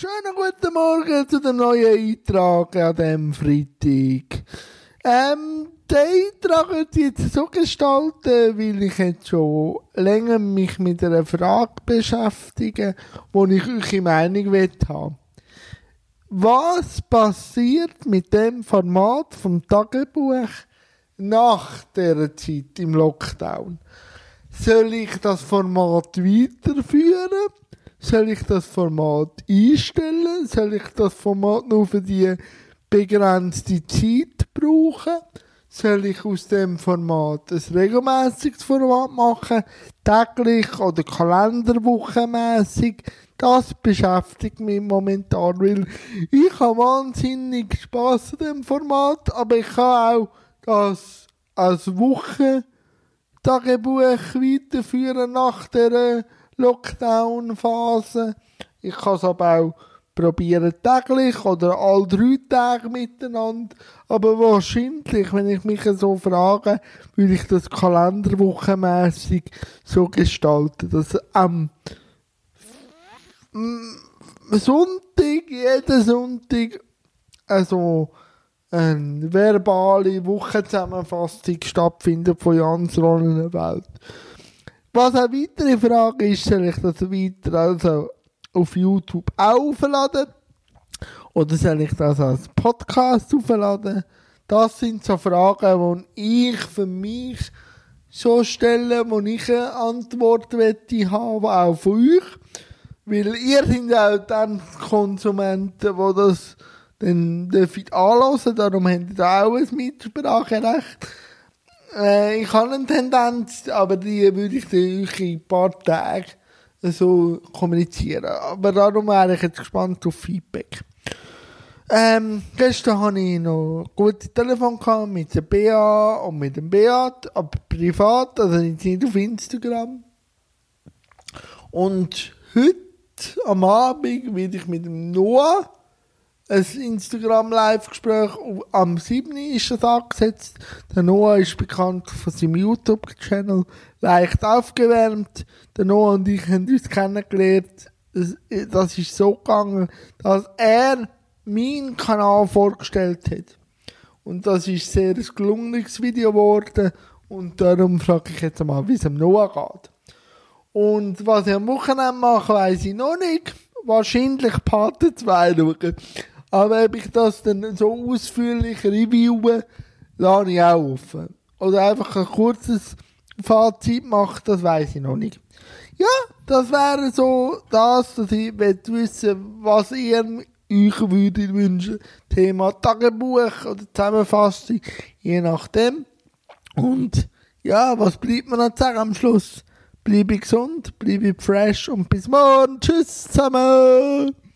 Schönen guten Morgen zu dem neuen Eintrag an diesem Freitag. Ähm, der Eintrag wird jetzt so gestalten, weil ich jetzt schon länger mich mit einer Frage beschäftige, wo ich eure Meinung haben Was passiert mit dem Format vom Tagebuch nach der Zeit im Lockdown? Soll ich das Format weiterführen? Soll ich das Format einstellen? Soll ich das Format nur für die begrenzte Zeit brauchen? Soll ich aus dem Format ein regelmäßiges Format machen? Täglich oder kalenderwochenmäßig? Das beschäftigt mich momentan, weil ich habe wahnsinnig Spaß an dem Format, aber ich kann auch das als Woche Tagebuch weiterführen nach der Lockdown-Phase. Ich kann es aber auch probieren täglich oder all drei Tage miteinander. Aber wahrscheinlich, wenn ich mich so frage, würde ich das kalenderwochenmäßig so gestalten, dass am Sonntag, jeden Sonntag, also eine verbale Wochenzusammenfassung stattfindet von Jans Rollenwelt. Was eine weitere Frage ist, soll ich das weiter also auf YouTube aufladen? Oder soll ich das als Podcast aufladen? Das sind so Fragen, die ich für mich so stelle, wo ich eine Antwort wette haben, auch von euch. Weil ihr seid auch dann Konsumenten, die das dann dürfen darum habt ihr auch ein Mitspracherecht. Äh, ich habe eine Tendenz, aber die würde ich euch in ein paar Tagen so kommunizieren. Aber darum wäre ich jetzt gespannt auf Feedback. Ähm, gestern hatte ich noch gute Telefon mit der BA und mit dem Beat, aber privat, also nicht auf Instagram. Und heute am Abend werde ich mit dem Noah ein Instagram-Live-Gespräch. Am 7. ist das angesetzt. Der Noah ist bekannt von seinem YouTube-Channel leicht aufgewärmt. Der Noah und ich haben uns kennengelernt. Das ist so gegangen, dass er meinen Kanal vorgestellt hat. Und das ist sehr ein gelungenes Video geworden. Und darum frage ich jetzt mal, wie es am Noah geht. Und was ich am Wochenende mache, weiß ich noch nicht. Wahrscheinlich Pate 2 schauen. Aber ob ich das dann so ausführlich reviewen, lasse ich auch offen. Oder einfach ein kurzes Fazit machen, das weiß ich noch nicht. Ja, das wäre so das, dass ich wissen was ihr euch würdet wünschen. Thema Tagebuch oder Zusammenfassung, je nachdem. Und ja, was bleibt mir noch sagen am Schluss? Bleibe gesund, bleibe fresh und bis morgen. Tschüss zusammen!